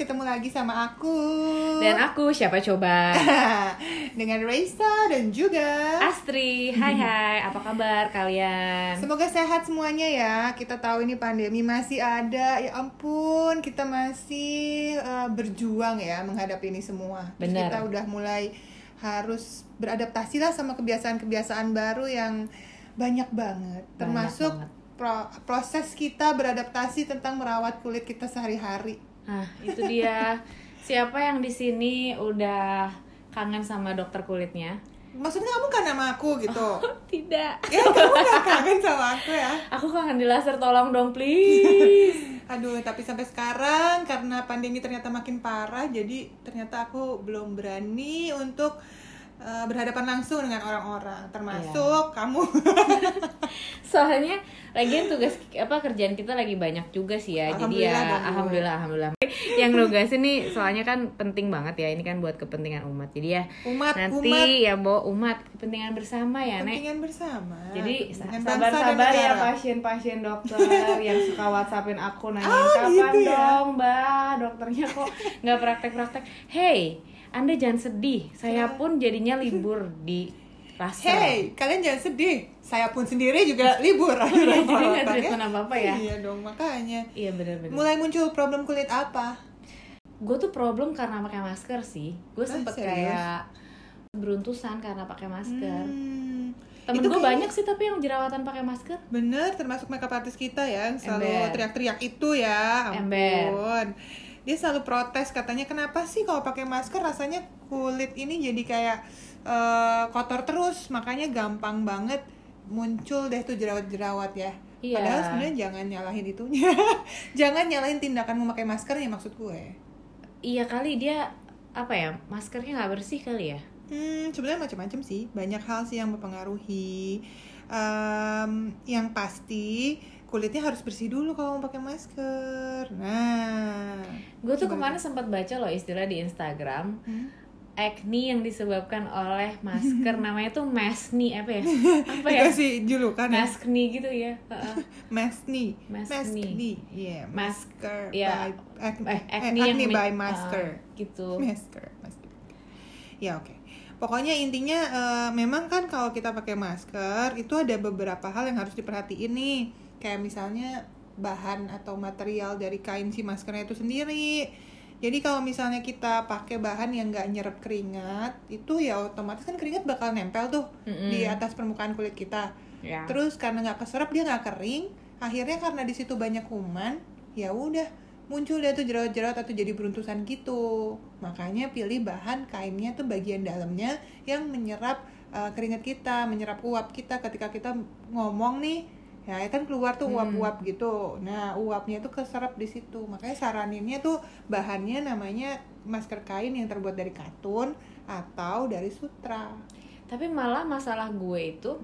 Ketemu lagi sama aku Dan aku siapa coba? Dengan Raisa dan juga Astri. Hai hai, apa kabar kalian? Semoga sehat semuanya ya Kita tahu ini pandemi masih ada Ya ampun, kita masih uh, berjuang ya menghadapi ini semua Benar. Kita udah mulai harus beradaptasi lah sama kebiasaan-kebiasaan baru yang banyak banget Termasuk banget. pro- proses kita beradaptasi tentang merawat kulit kita sehari-hari Nah, itu dia. Siapa yang di sini udah kangen sama dokter kulitnya? Maksudnya kamu kan sama aku gitu? Tidak. ya kamu gak kangen sama aku ya? Aku kangen di laser, tolong dong please. Aduh, tapi sampai sekarang karena pandemi ternyata makin parah, jadi ternyata aku belum berani untuk uh, berhadapan langsung dengan orang-orang, termasuk kamu. Soalnya lagian tugas apa kerjaan kita lagi banyak juga sih ya. Jadi ya Alhamdulillah alhamdulillah alhamdulillah. Yang nugasin nih soalnya kan penting banget ya. Ini kan buat kepentingan umat. Jadi ya Umat, nanti umat. ya bawa umat kepentingan bersama ya, Nek. Kepentingan bersama. Jadi sabar-sabar ya pasien-pasien dokter yang suka whatsappin aku nanya Oh, kapan gitu ya?" dong mbak dokternya kok nggak praktek-praktek. Hey, anda jangan sedih. Saya pun jadinya libur di laser. Hey, kalian jangan sedih. Saya pun sendiri juga libur. Iya, jadi nggak Apa-apa, treatment apa-apa ya. Iya dong, makanya. Iya benar-benar. Mulai muncul problem kulit apa? Gue tuh problem karena pakai masker sih. Gue Ah, sempet serius? kayak beruntusan karena pakai masker. Hmm, Temen gue banyak sih tapi yang jerawatan pakai masker. Bener, termasuk makeup artist kita ya, yang selalu teriak-teriak itu ya, Ember. Dia selalu protes katanya kenapa sih kalau pakai masker rasanya kulit ini jadi kayak eh, kotor terus, makanya gampang banget muncul deh tuh jerawat-jerawat ya. Iya. Padahal sebenarnya jangan nyalahin itunya, jangan nyalahin tindakan memakai masker ya maksud gue. Iya kali dia apa ya maskernya nggak bersih kali ya. Hmm, sebenarnya macam-macam sih. Banyak hal sih yang mempengaruhi. Em, yang pasti kulitnya harus bersih dulu kalau mau pakai masker. Nah, Gue tuh kemarin sempat baca loh istilah di Instagram Hmm? acne yang disebabkan oleh masker namanya tuh masni apa ya? Apa ya? dikasih julukan ya. Maskne gitu ya. Heeh. Maskne. Maskne. Iya, Mas- masker ya. by acne, Eh, eh, acne, acne yang by masker. Ah, gitu. Masker, masker. Ya oke. Pokoknya intinya eh, memang kan kalau kita pakai masker itu ada beberapa hal yang harus diperhatiin nih. Kayak misalnya bahan atau material dari kain si maskernya itu sendiri. Jadi kalau misalnya kita pakai bahan yang nggak nyerap keringat, itu ya otomatis kan keringat bakal nempel tuh Mm-mm. di atas permukaan kulit kita. Ya. Terus karena nggak keserap dia nggak kering, akhirnya karena di situ banyak kuman, ya udah muncul deh tuh jerawat-jerawat atau jadi beruntusan gitu. Makanya pilih bahan kainnya tuh bagian dalamnya yang menyerap uh, keringat kita, menyerap uap kita ketika kita ngomong nih. Ya kan keluar tuh uap-uap gitu. Nah, uapnya tuh keserap di situ. Makanya saraninnya tuh bahannya namanya masker kain yang terbuat dari katun atau dari sutra. Tapi malah masalah gue itu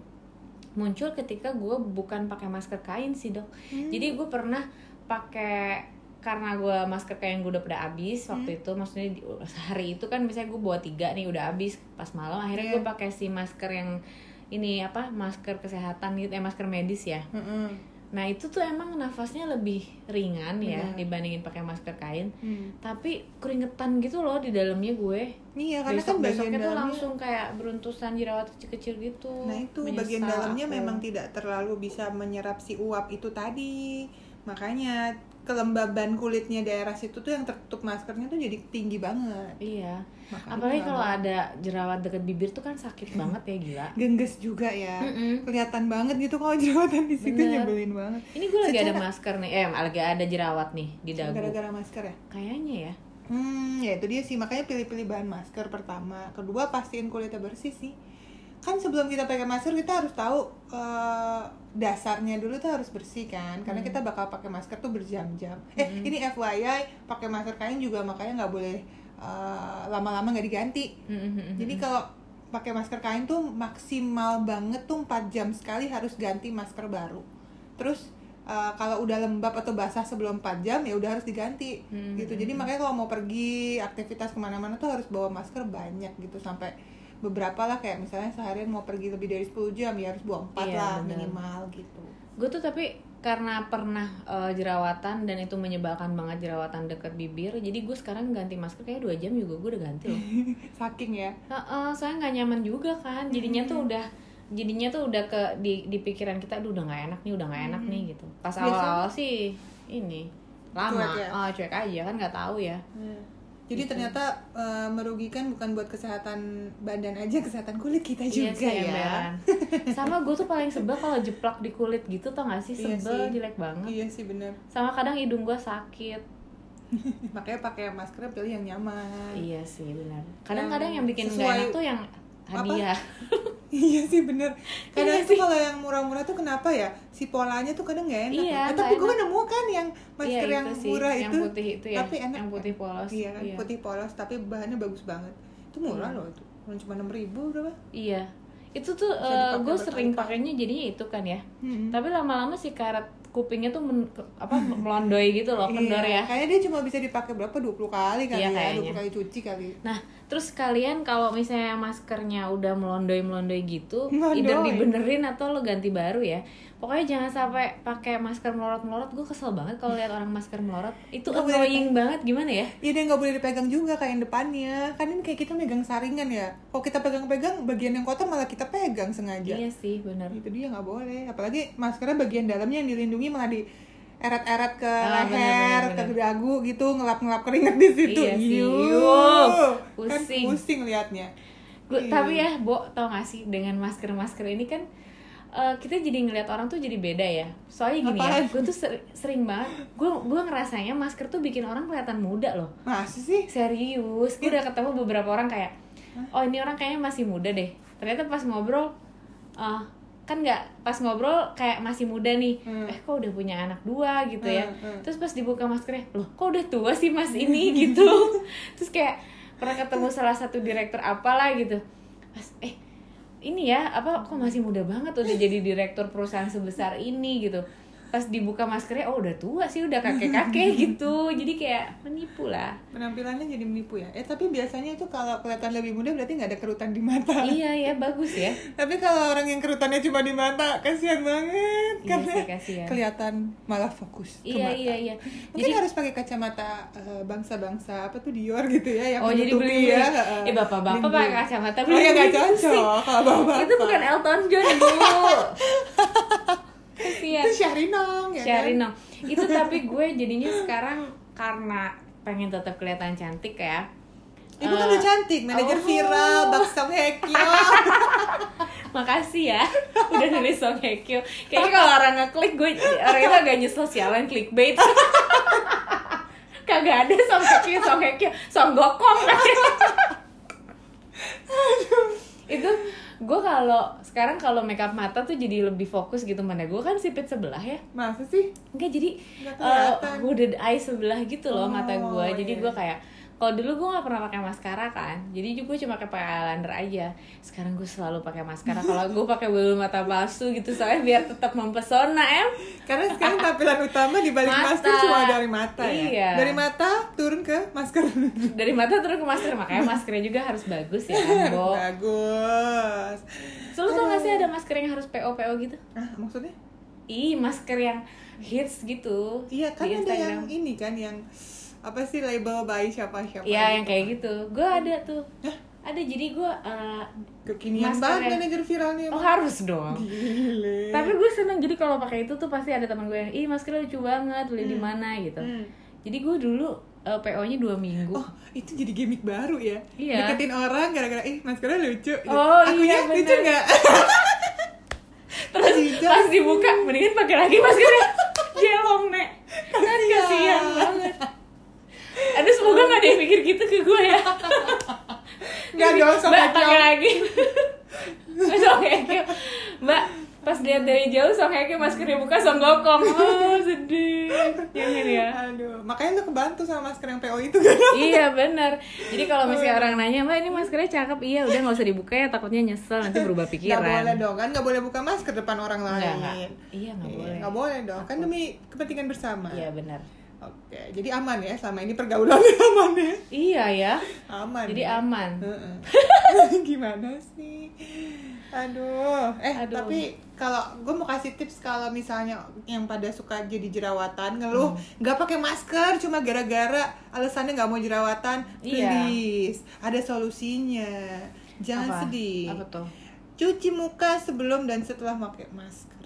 muncul ketika gue bukan pakai masker kain sih dok. Hmm. Jadi gue pernah pakai karena gue masker kain gue udah pada habis Hmm. waktu itu maksudnya di, sehari itu kan misalnya gue bawa tiga nih udah habis pas malam akhirnya Iya. gue pakai si masker yang ini apa masker kesehatan gitu eh masker medis ya Mm-mm. nah itu tuh emang nafasnya lebih ringan ya Benar. dibandingin pakai masker kain Hmm. tapi keringetan gitu loh di dalamnya gue Iya, karena besok kan bagian besoknya tuh dalamnya langsung kayak beruntusan jerawat kecil-kecil gitu Nah itu Menyesal bagian dalamnya aku. memang tidak terlalu bisa menyerap si uap itu tadi Makanya kelembaban kulitnya daerah situ tuh yang tertutup maskernya tuh jadi tinggi banget. Iya. Makanya apalagi kalau ada jerawat deket bibir tuh kan sakit banget ya gila. Gengges juga ya. Mm-mm. Kelihatan banget gitu kalau jerawatan di situ Bener. nyebelin banget. Ini gue lagi ada Secara- masker nih. Eh lagi ada jerawat nih di dagu. Gara-gara masker ya? Kayaknya ya. Hmm, ya itu dia sih. Makanya pilih-pilih bahan masker pertama. Kedua pastiin kulitnya bersih sih. Kan sebelum kita pakai masker kita harus tahu eh, dasarnya dulu tuh harus bersih kan, karena kita bakal pakai masker tuh berjam-jam. Eh ini FYI pakai masker kain juga makanya nggak boleh eh, lama-lama nggak diganti. Mm-mm. Jadi kalau pakai masker kain tuh maksimal banget tuh 4 jam sekali harus ganti masker baru. Terus uh, kalau udah lembab atau basah sebelum 4 jam ya udah harus diganti Hmm. gitu. Jadi makanya kalau mau pergi aktivitas ke mana-mana tuh harus bawa masker banyak gitu sampai beberapa lah kayak misalnya seharian mau pergi lebih dari 10 jam ya harus bawa 4 Iya, lah bener. minimal gitu. gue tuh tapi karena pernah eh, jerawatan dan itu menyebalkan banget jerawatan deket bibir jadi gue sekarang ganti masker kayak dua jam juga gue udah ganti loh. Saking ya? Heeh, soalnya nggak nyaman juga kan jadinya tuh udah jadinya tuh udah ke di, di pikiran kita aduh udah nggak enak nih udah nggak enak nih gitu. Pas awal-awal sih ini lama. Cuek ya? ah cuek aja kan nggak tahu ya jadi Gitu. ternyata eh, merugikan bukan buat kesehatan badan aja kesehatan kulit kita Iya juga sih, ya. sama gue tuh paling sebel kalau jeplak di kulit gitu tau gak sih? Iya sebel sih. jelek banget. Iya sih bener. Sama kadang hidung gue sakit. Makanya pakai masker pilih yang nyaman. Iya sih benar kadang-kadang yang bikin sesuai- enak tuh yang hadiah. Iya sih bener. Kadang Iya tuh sih. kalau yang murah-murah tuh kenapa ya? Si polanya tuh kadang nggak enak. Iya, ya. Eh, tapi gue nemu kan yang masker Iya, yang itu sih, murah yang itu putih itu ya, tapi enak yang putih polos. iya kan Iya. putih polos tapi bahannya bagus banget. Itu murah Iya. loh itu. Cuma enam ribu berapa? Iya. Itu tuh Bisa dipakai gue sering pakainya jadinya itu kan ya. Hmm. tapi lama-lama si karet kupingnya tuh men- apa melondoy gitu loh kendor Iya, ya. kayaknya dia cuma bisa dipakai berapa? 20 kali kali Iya, ya kayaknya. 20 kali cuci kali. Nah, terus kalian kalau misalnya maskernya udah melondoy-melondoy gitu, either dibenerin atau lo ganti baru ya. Pokoknya jangan sampai pakai masker melorot-melorot. Gue kesel banget kalau lihat orang masker melorot. Itu boleh annoying banget gimana ya? Iya dia nggak boleh dipegang juga kayak yang depannya kan ini kayak kita megang saringan ya kalau kita pegang-pegang bagian yang kotor malah kita pegang sengaja Iya sih, bener. itu dia nggak boleh apalagi maskernya bagian dalamnya yang dilindungi malah di eret-eret ke Ah, bener, leher bener, ke dagu gitu ngelap-ngelap keringet di situ Iya sih. Yuh. Yuh. kan Pusing. pusing liatnya Gua, Iya. Tapi ya, Bo, tau gak sih dengan masker-masker ini kan eh, kita jadi ngeliat orang tuh jadi beda ya. Soalnya gini ya, Apaan? gue tuh ser- sering banget, gue gua ngerasanya masker tuh bikin orang kelihatan muda loh. masih sih Serius, gue udah ketemu beberapa orang kayak, oh ini orang kayaknya masih muda deh. Ternyata pas ngobrol, eh, kan nggak pas ngobrol kayak masih muda nih. Hmm. Eh kok udah punya anak dua gitu ya. Hmm, hmm. Terus pas dibuka maskernya, loh kok udah tua sih mas ini gitu. Terus kayak pernah ketemu salah satu direktur apalah gitu. Pas eh ini ya apa kok masih muda banget udah jadi direktur perusahaan sebesar ini gitu pas dibuka maskernya oh udah tua sih udah kakek kakek gitu. Jadi kayak menipu lah. Penampilannya jadi menipu ya. Eh tapi biasanya itu kalau kelihatan lebih muda berarti nggak ada kerutan di mata. Iya ya bagus ya. Tapi kalau orang yang kerutannya cuma di mata kasihan banget. Iya karena sih, kasihan. kelihatan malah fokus ke iya mata. iya iya. Mungkin jadi harus pakai kacamata eh, bangsa-bangsa apa tuh Dior gitu ya yang oh jadi beli ya. eh bapak-bapak pakai kacamata Oh ya nggak cocok kalau bapak. itu bukan Elton John bu kasihan Itu Syahrinong ya Syahrinong itu tapi gue jadinya sekarang karena pengen tetap kelihatan cantik ya kan? Ibu kan Eh, udah cantik, manajer oh. viral, Bak Song Hye Kyo. Makasih ya udah nulis Song Hye Kyo. Kayaknya kalau orang ngeklik gue orang itu agak nyesel sialan clickbait. Kagak ada Song Hye Kyo, Song Hye Kyo, Song Gokong. itu gue kalau sekarang kalau makeup mata tuh jadi lebih fokus gitu mana gue kan sipit sebelah ya Masa sih? enggak jadi Nggak uh, hooded eye sebelah gitu loh Oh, mata gue jadi iya. gue kayak kalau dulu gue nggak pernah pakai maskara kan jadi gue cuma pakai eyeliner aja sekarang gue selalu pakai maskara kalau gue pakai bulu mata palsu gitu soalnya biar tetap mempesona em Karena sekarang tampilan utama di balik Mata. masker cuma dari mata ya. Iya. Dari mata turun ke masker. dari mata terus ke masker makanya maskernya juga harus bagus ya kan Bo Bagus. Selalu tau gak sih ada masker yang harus PO PO gitu Ah, maksudnya? ih masker yang hits gitu Iya kan ada yang ini kan yang apa sih label by siapa siapa Iya yang gitu. kayak gitu gue ada tuh Hah? ada jadi gue uh, kekinian Masker banget manajer viralnya oh harus dong Gile. tapi gue seneng jadi kalau pakai itu tuh pasti ada teman gue yang ih maskernya lucu banget beli di Hmm. mana gitu Hmm. jadi gue dulu uh, PO nya dua minggu Oh, itu jadi gimmick baru ya? Iya. Deketin orang gara-gara, ih maskernya lucu. gitu. Oh, Akunya iya, lucu nggak? terus pas dibuka mendingan pakai lagi maskernya jelong nek kan kasihan banget semoga gak ada yang mikir gitu ke gue ya. Nggak dong, mbak pakai lagi. Song Hye mbak pas lihat dari jauh Song Hye Kyo maskernya buka Song Gokong oh sedih. Jangan ya Aduh, makanya lu kebantu sama masker yang PO itu kan? iya benar. Jadi kalau misalnya orang nanya mbak ini maskernya cakep. Iya udah nggak usah dibuka ya takutnya nyesel nanti berubah Nggak pikiran. boleh dong, kan? Nggak boleh buka masker depan orang lain. Iya, nggak Iya, boleh. Nggak boleh dong, kan demi kepentingan bersama. iya benar Oke, jadi aman ya selama ini pergaulannya aman ya? iya ya Aman. jadi ya? aman. Gimana sih? Aduh, eh Aduh. tapi kalau gue mau kasih tips kalau misalnya yang pada suka jadi jerawatan ngeluh Hmm. nggak pakai masker cuma gara-gara alasannya nggak mau jerawatan, Iya. please ada solusinya. Jangan Apa? sedih. Apa tuh? Cuci muka sebelum dan setelah pakai masker.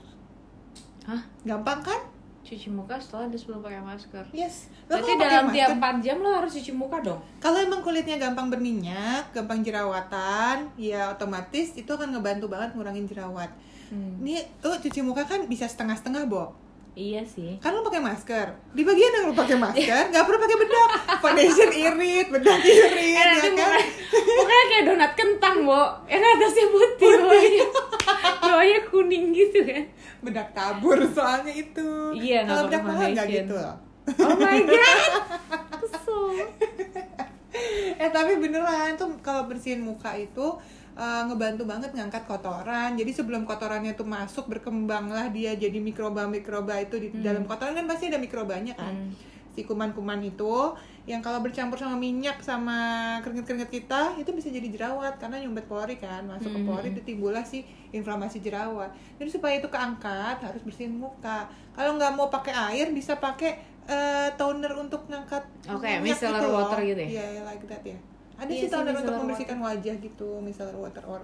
Hah? Gampang kan? Cuci muka setelah dan sebelum pakai masker. Yes. Lo Berarti dalam masker- tiap 4 jam lo harus cuci muka dong. Kalau emang kulitnya gampang berminyak, gampang jerawatan, ya otomatis itu akan ngebantu banget ngurangin jerawat. Hmm. Ini tuh cuci muka kan bisa setengah-setengah, Bo. Iya sih. Kan lu pakai masker. Di bagian yang lu pakai masker, nggak perlu pakai bedak. Foundation irit, bedak irit, Eh ya kan? mukanya kayak donat kentang, Bo. Yang atasnya putih, bawahnya, bawahnya kuning gitu kan. Bedak tabur soalnya itu. Iya, Kalau bedak mahal nggak gitu loh. Oh my god. Kesel. eh tapi beneran tuh kalau bersihin muka itu uh, ngebantu banget ngangkat kotoran jadi sebelum kotorannya tuh masuk berkembanglah dia jadi mikroba mikroba itu di dalam kotoran kan pasti ada mikrobanya kan Hmm. Si kuman-kuman itu yang kalau bercampur sama minyak sama keringet-keringet kita itu bisa jadi jerawat karena nyumbet pori kan masuk ke Hmm. pori itu timbullah si inflamasi jerawat jadi supaya itu keangkat harus bersihin muka kalau nggak mau pakai air bisa pakai eh, toner untuk ngangkat Oke, minyak micellar gitu loh. water gitu ya? Yeah, like that ya. Ada Iya sih toner untuk membersihkan wajah gitu, micellar water or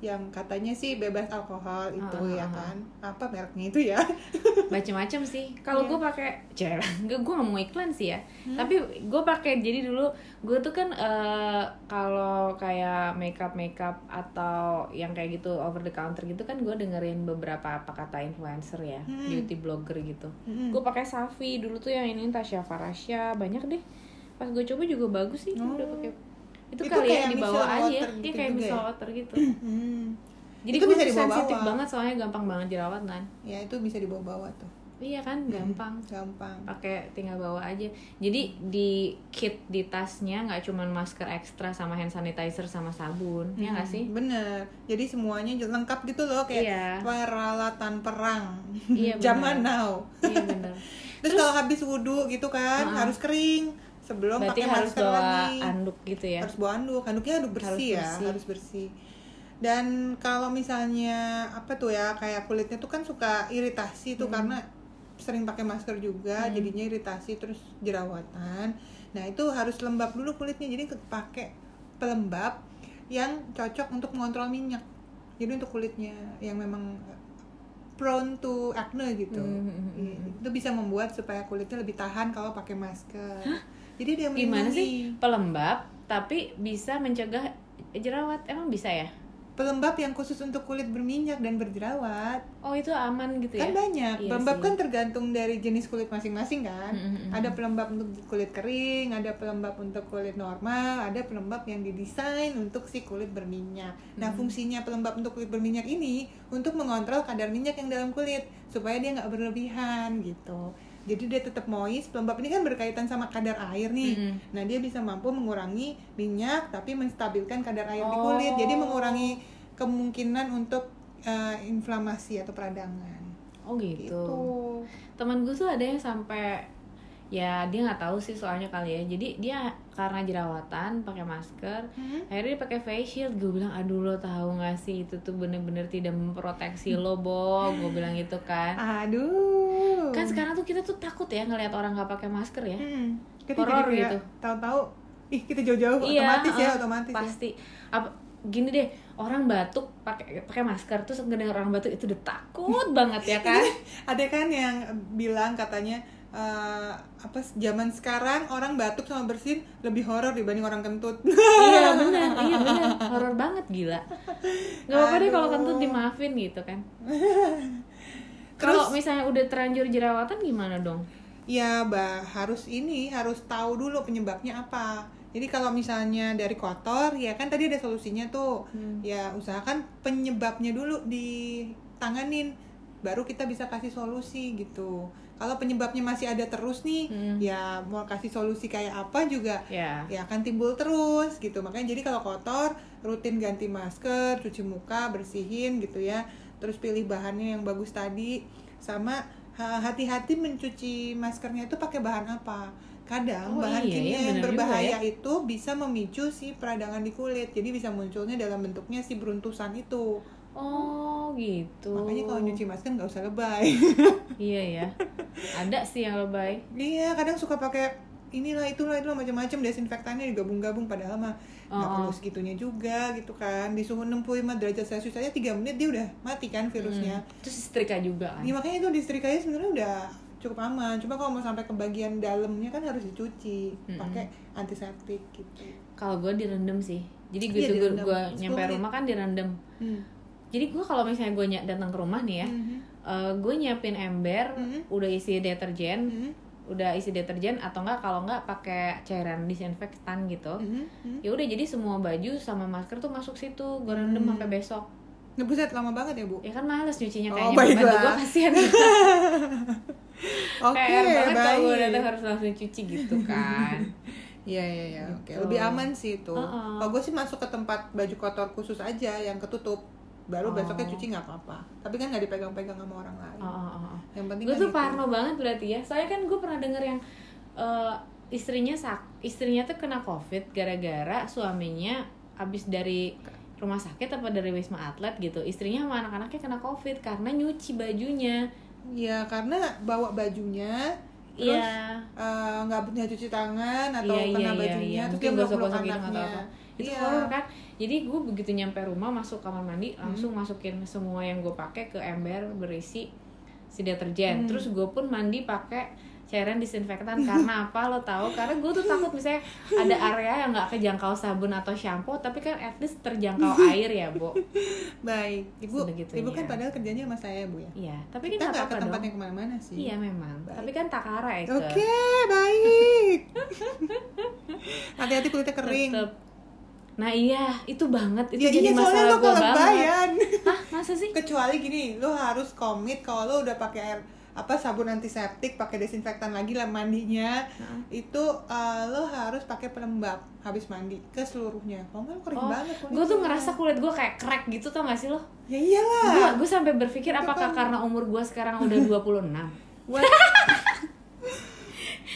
yang katanya sih bebas alkohol itu Ah, ya ah, kan. Apa mereknya itu ya? macem-macem sih kalau Iya. gue pakai jarang gue gue gak mau iklan sih ya Hmm. tapi gue pakai jadi dulu gue tuh kan eh, kalau kayak makeup makeup atau yang kayak gitu over the counter gitu kan gue dengerin beberapa apa kata influencer ya Hmm. beauty blogger gitu Mm-mm. gue pakai Safi dulu tuh yang ini Tasya Farasya banyak deh pas gue coba juga bagus sih Oh. udah pakai itu, Itu kali ya kayak dibawa aja water ya gitu kayak ya? water gitu Hmm. jadi Itu bisa dibawa-bawa. sensitif banget soalnya gampang banget jerawatan Ya itu bisa dibawa-bawa tuh. iya kan gampang Gampang. pakai tinggal bawa aja jadi di kit di tasnya nggak cuman masker ekstra sama hand sanitizer sama sabun ya nggak Hmm, sih Bener. Jadi semuanya lengkap gitu loh kayak Iya. peralatan perang. Iya. Zaman now. iya bener Terus, kalau habis wudhu gitu kan Ah. harus kering sebelum berarti pakai harus masker bawa lagi. anduk gitu ya harus bawa anduk anduknya anduk bersih Harus ya bersih. harus bersih dan kalau misalnya apa tuh ya kayak kulitnya tuh kan suka iritasi tuh Hmm. karena sering pakai masker juga Hmm. jadinya iritasi terus jerawatan nah itu harus lembab dulu kulitnya jadi pakai pelembab yang cocok untuk mengontrol minyak jadi untuk kulitnya yang memang prone to acne gitu Hmm, hmm, hmm, hmm. itu bisa membuat supaya kulitnya lebih tahan kalau pakai masker jadi dia gimana sih? Pelembab tapi bisa mencegah jerawat. Emang bisa ya? Pelembab yang khusus untuk kulit berminyak dan berjerawat. Oh itu aman gitu ya? kan banyak. Iya pelembab sih. kan tergantung dari jenis kulit masing-masing kan. Mm, mm, mm. ada pelembab untuk kulit kering ada pelembab untuk kulit normal ada pelembab yang didesain untuk si kulit berminyak. Nah Mm. fungsinya pelembab untuk kulit berminyak ini untuk mengontrol kadar minyak yang dalam kulit supaya dia nggak berlebihan gitu jadi dia tetap moist pelembab ini kan berkaitan sama kadar air nih. Mm-mm. nah dia bisa mampu mengurangi minyak tapi menstabilkan kadar air di Oh. kulit. Jadi mengurangi kemungkinan untuk eh, inflamasi atau peradangan. Oh gitu, gitu. Teman gue tuh ada yang sampai ya dia nggak tahu sih soalnya kali ya. Jadi dia karena jerawatan pakai masker Hmm? akhirnya dia pakai face shield. Gue bilang aduh lo tahu gak sih itu tuh bener-bener tidak memproteksi lo bo? Gue bilang gitu kan. Aduh kan sekarang tuh kita tuh takut ya ngelihat orang nggak pakai masker ya. Hmm, kita Horor jadi kayak gitu. tahu-tahu ih kita jauh-jauh Iya, otomatis ya uh, otomatis ya. pasti. Apa gini deh orang batuk pakai pakai masker terus ngedengar orang batuk itu udah takut banget ya kan? Ada kan yang bilang katanya eh, apa zaman sekarang orang batuk sama bersin lebih horor dibanding orang kentut. Iya benar iya benar horor banget gila. Nggak apa-apa deh kalau kentut dimaafin gitu kan kalau misalnya udah terlanjur jerawatan gimana dong ya bah harus ini harus tahu dulu penyebabnya apa. Jadi kalau misalnya dari kotor ya kan tadi ada solusinya tuh. Hmm. Ya usahakan penyebabnya dulu ditanganin baru kita bisa kasih solusi gitu. Kalau penyebabnya masih ada terus nih, Hmm. ya mau kasih solusi kayak apa juga ya ya akan timbul terus gitu makanya jadi kalau kotor rutin ganti masker cuci muka bersihin gitu ya terus pilih bahannya yang bagus tadi sama ha- hati-hati mencuci maskernya itu pakai bahan apa kadang Oh, bahan iya, kimia iya, yang berbahaya ya. itu bisa memicu si peradangan di kulit jadi bisa munculnya dalam bentuknya si beruntusan itu Oh gitu. Makanya kalau nyuci masker nggak usah lebay. Iya ya. Ada sih yang lebay. iya, kadang suka pakai inilah itulah itulah macam-macam desinfektannya digabung-gabung padahal mah nggak Oh. perlu segitunya juga gitu kan di suhu 65 derajat celcius aja 3 menit dia udah mati kan virusnya Hmm. Terus setrika juga kan. Ya, makanya itu disetrikanya sebenarnya udah cukup aman. Cuma kalau mau sampai ke bagian dalamnya kan harus dicuci Mm-mm. pakai antiseptik gitu. Kalau gue direndam sih. Jadi Iya, gue direndam. gue 10 nyampe rumah kan direndam. Hmm. Jadi gue kalau misalnya gue datang ke rumah nih ya, Mhm. eh, gue nyiapin ember, Mhm. udah isi deterjen, Mhm. Udah isi deterjen atau enggak kalau enggak pakai cairan disinfektan gitu. Mhm. Mhm. Ya udah jadi semua baju sama masker tuh masuk situ, gue rendam Hmm. sampai besok. Nah, buset lama banget ya, Bu. Ya kan males nyucinya Oh, kayaknya baiklah. pembantu gue kasihan. Oke, Kayak banget kalau gue baik. datang harus langsung cuci gitu kan. Iya, iya, iya. Oke, Gitu. lebih aman sih itu. Uh-uh. Kalau gue sih masuk ke tempat baju kotor khusus aja yang ketutup. Baru Oh. besoknya cuci nggak apa-apa. Tapi kan nggak dipegang-pegang sama orang lain. Oh, oh, oh, oh. Yang penting gue kan tuh parno banget berarti ya soalnya kan gue pernah denger yang eh, istrinya sak istrinya tuh kena covid gara-gara suaminya abis dari rumah sakit apa dari wisma atlet gitu istrinya sama anak-anaknya kena covid karena nyuci bajunya Iya, karena bawa bajunya terus iya eh, nggak punya cuci tangan atau iya kena iya bajunya iya terus mungkin dia meluk gitu anaknya atau apa itu Iya. horor kan? Jadi gue begitu nyampe rumah masuk kamar mandi Hmm. langsung masukin semua yang gue pakai ke ember berisi si deterjen. Hmm. terus gue pun mandi pakai cairan disinfektan. Karena apa? Lo tahu? Karena gue tuh takut misalnya ada area yang nggak kejangkau sabun atau shampoo tapi kan at least terjangkau air ya bu. Baik. Ibu ibu kan padahal kerjanya sama saya bu ya? Iya tapi kita nggak ke tempat dong. yang ke mana-mana sih. Iya memang. Baik. tapi kan takara ya oke baik. Hati-hati kulitnya kering. Tetep. Nah iya itu banget itu ya jadi iya masalah lo gue banget. Hah masa sih? Kecuali gini lo harus komit kalau lo udah pakai air apa sabun antiseptik pakai desinfektan lagi lah mandinya. Heeh. itu eh, lo harus pakai pelembab habis mandi ke seluruhnya. Kalau nggak lo kering Oh, banget gue tuh ngerasa kulit gue kayak crack gitu tau gak sih lo? ya iyalah. Gue gue sampai berpikir Itu apakah kan- karena umur gue sekarang udah 26 What?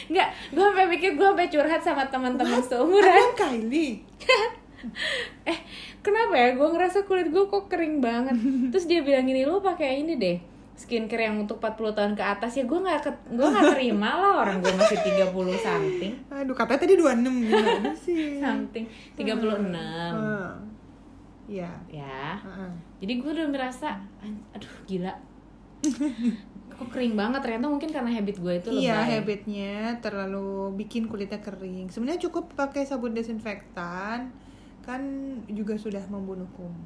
Enggak, gue sampai pikir gue sampai curhat sama teman-teman seumuran. Abang Kylie Eh, kenapa ya? Gue ngerasa kulit gue kok kering banget Terus dia bilang gini, lo pakai ini deh skincare yang untuk 40 tahun ke atas ya gue nggak gue nggak terima lah orang gue masih 30 something aduh katanya tadi 26 gimana sih something 36 Hmm. Iya. ya Heeh. jadi gue udah merasa "An- aduh gila kok kering banget ternyata mungkin karena habit gue itu Iya, lebay habitnya terlalu bikin kulitnya kering. Sebenarnya cukup pakai sabun desinfektan kan juga sudah membunuh kuman.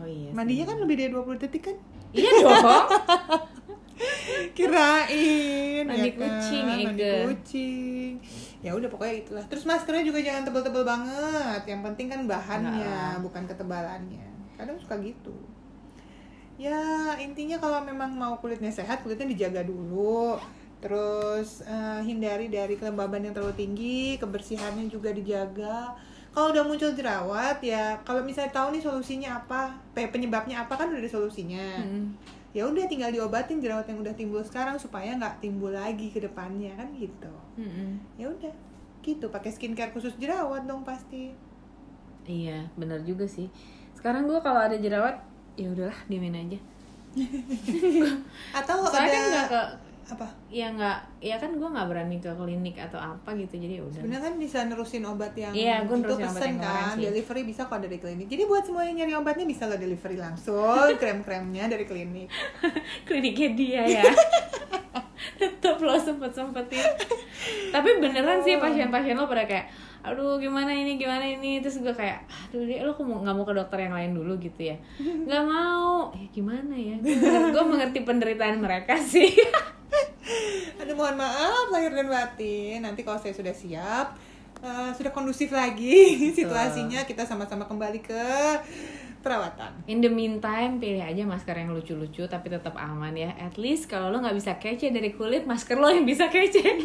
oh iya. Mandinya kan lebih dari 20 detik kan? iya dong Kirain Mandi ya kan? kucing, Mandi Ege. kucing. Ya udah pokoknya itulah. Terus maskernya juga jangan tebel-tebel banget. Yang penting kan bahannya, Enggak. bukan ketebalannya. Kadang suka gitu. Ya intinya kalau memang mau kulitnya sehat, kulitnya dijaga dulu. Terus eh, hindari dari kelembaban yang terlalu tinggi, kebersihannya juga dijaga. Kalau udah muncul jerawat ya, kalau misalnya tahu nih solusinya apa, pe- penyebabnya apa kan udah ada solusinya. Hmm. ya udah tinggal diobatin jerawat yang udah timbul sekarang supaya nggak timbul lagi ke depannya kan gitu. Mm-mm. ya udah gitu. Pakai skincare khusus jerawat dong pasti. Iya benar juga sih. Sekarang gue kalau ada jerawat ya udahlah diemin aja. Atau soalnya kan ada nggak ke apa? Ya nggak ya kan gue nggak berani ke klinik atau apa gitu jadi ya udah. Sebenarnya kan bisa nerusin obat yang Iya, gua itu pesen kan sih. delivery bisa kok dari klinik. Jadi buat semua yang nyari obatnya bisa lo delivery langsung krem-kremnya dari klinik. Kliniknya dia ya. Tetap lo sempet sempetin tapi beneran sih pasien-pasien lo pada kayak aduh gimana ini gimana ini? Terus gue kayak aduh dia lo mau nggak mau ke dokter yang lain dulu? Gitu ya. Nggak mau. Ya gimana ya? Gue mengerti penderitaan mereka sih aduh mohon maaf lahir dan batin. Nanti kalau saya sudah siap eh, sudah kondusif lagi situasinya kita sama-sama kembali ke perawatan. In the meantime pilih aja masker yang lucu-lucu tapi tetap aman ya. At least kalau lo nggak bisa kece dari kulit masker lo yang bisa kece.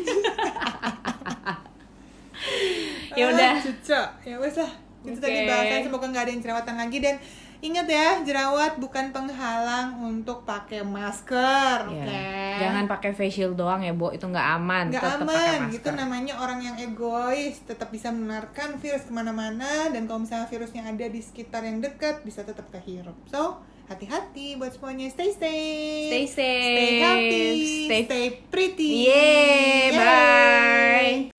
Ya udah. Ah, cocok ya wes lah. Itu tadi Oke. bahasan semoga nggak ada yang jerawatan lagi. Dan ingat ya jerawat bukan penghalang untuk pakai masker Iya. oke Jangan pakai face shield doang ya, Bo. Itu nggak aman. nggak aman. gitu namanya orang yang egois. Tetap bisa menularkan virus ke mana-mana. Dan kalau misalnya virusnya ada di sekitar yang dekat bisa tetap kehirup. So hati-hati buat semuanya. Stay safe. Stay safe. stay healthy. Stay stay pretty. Yeay, bye.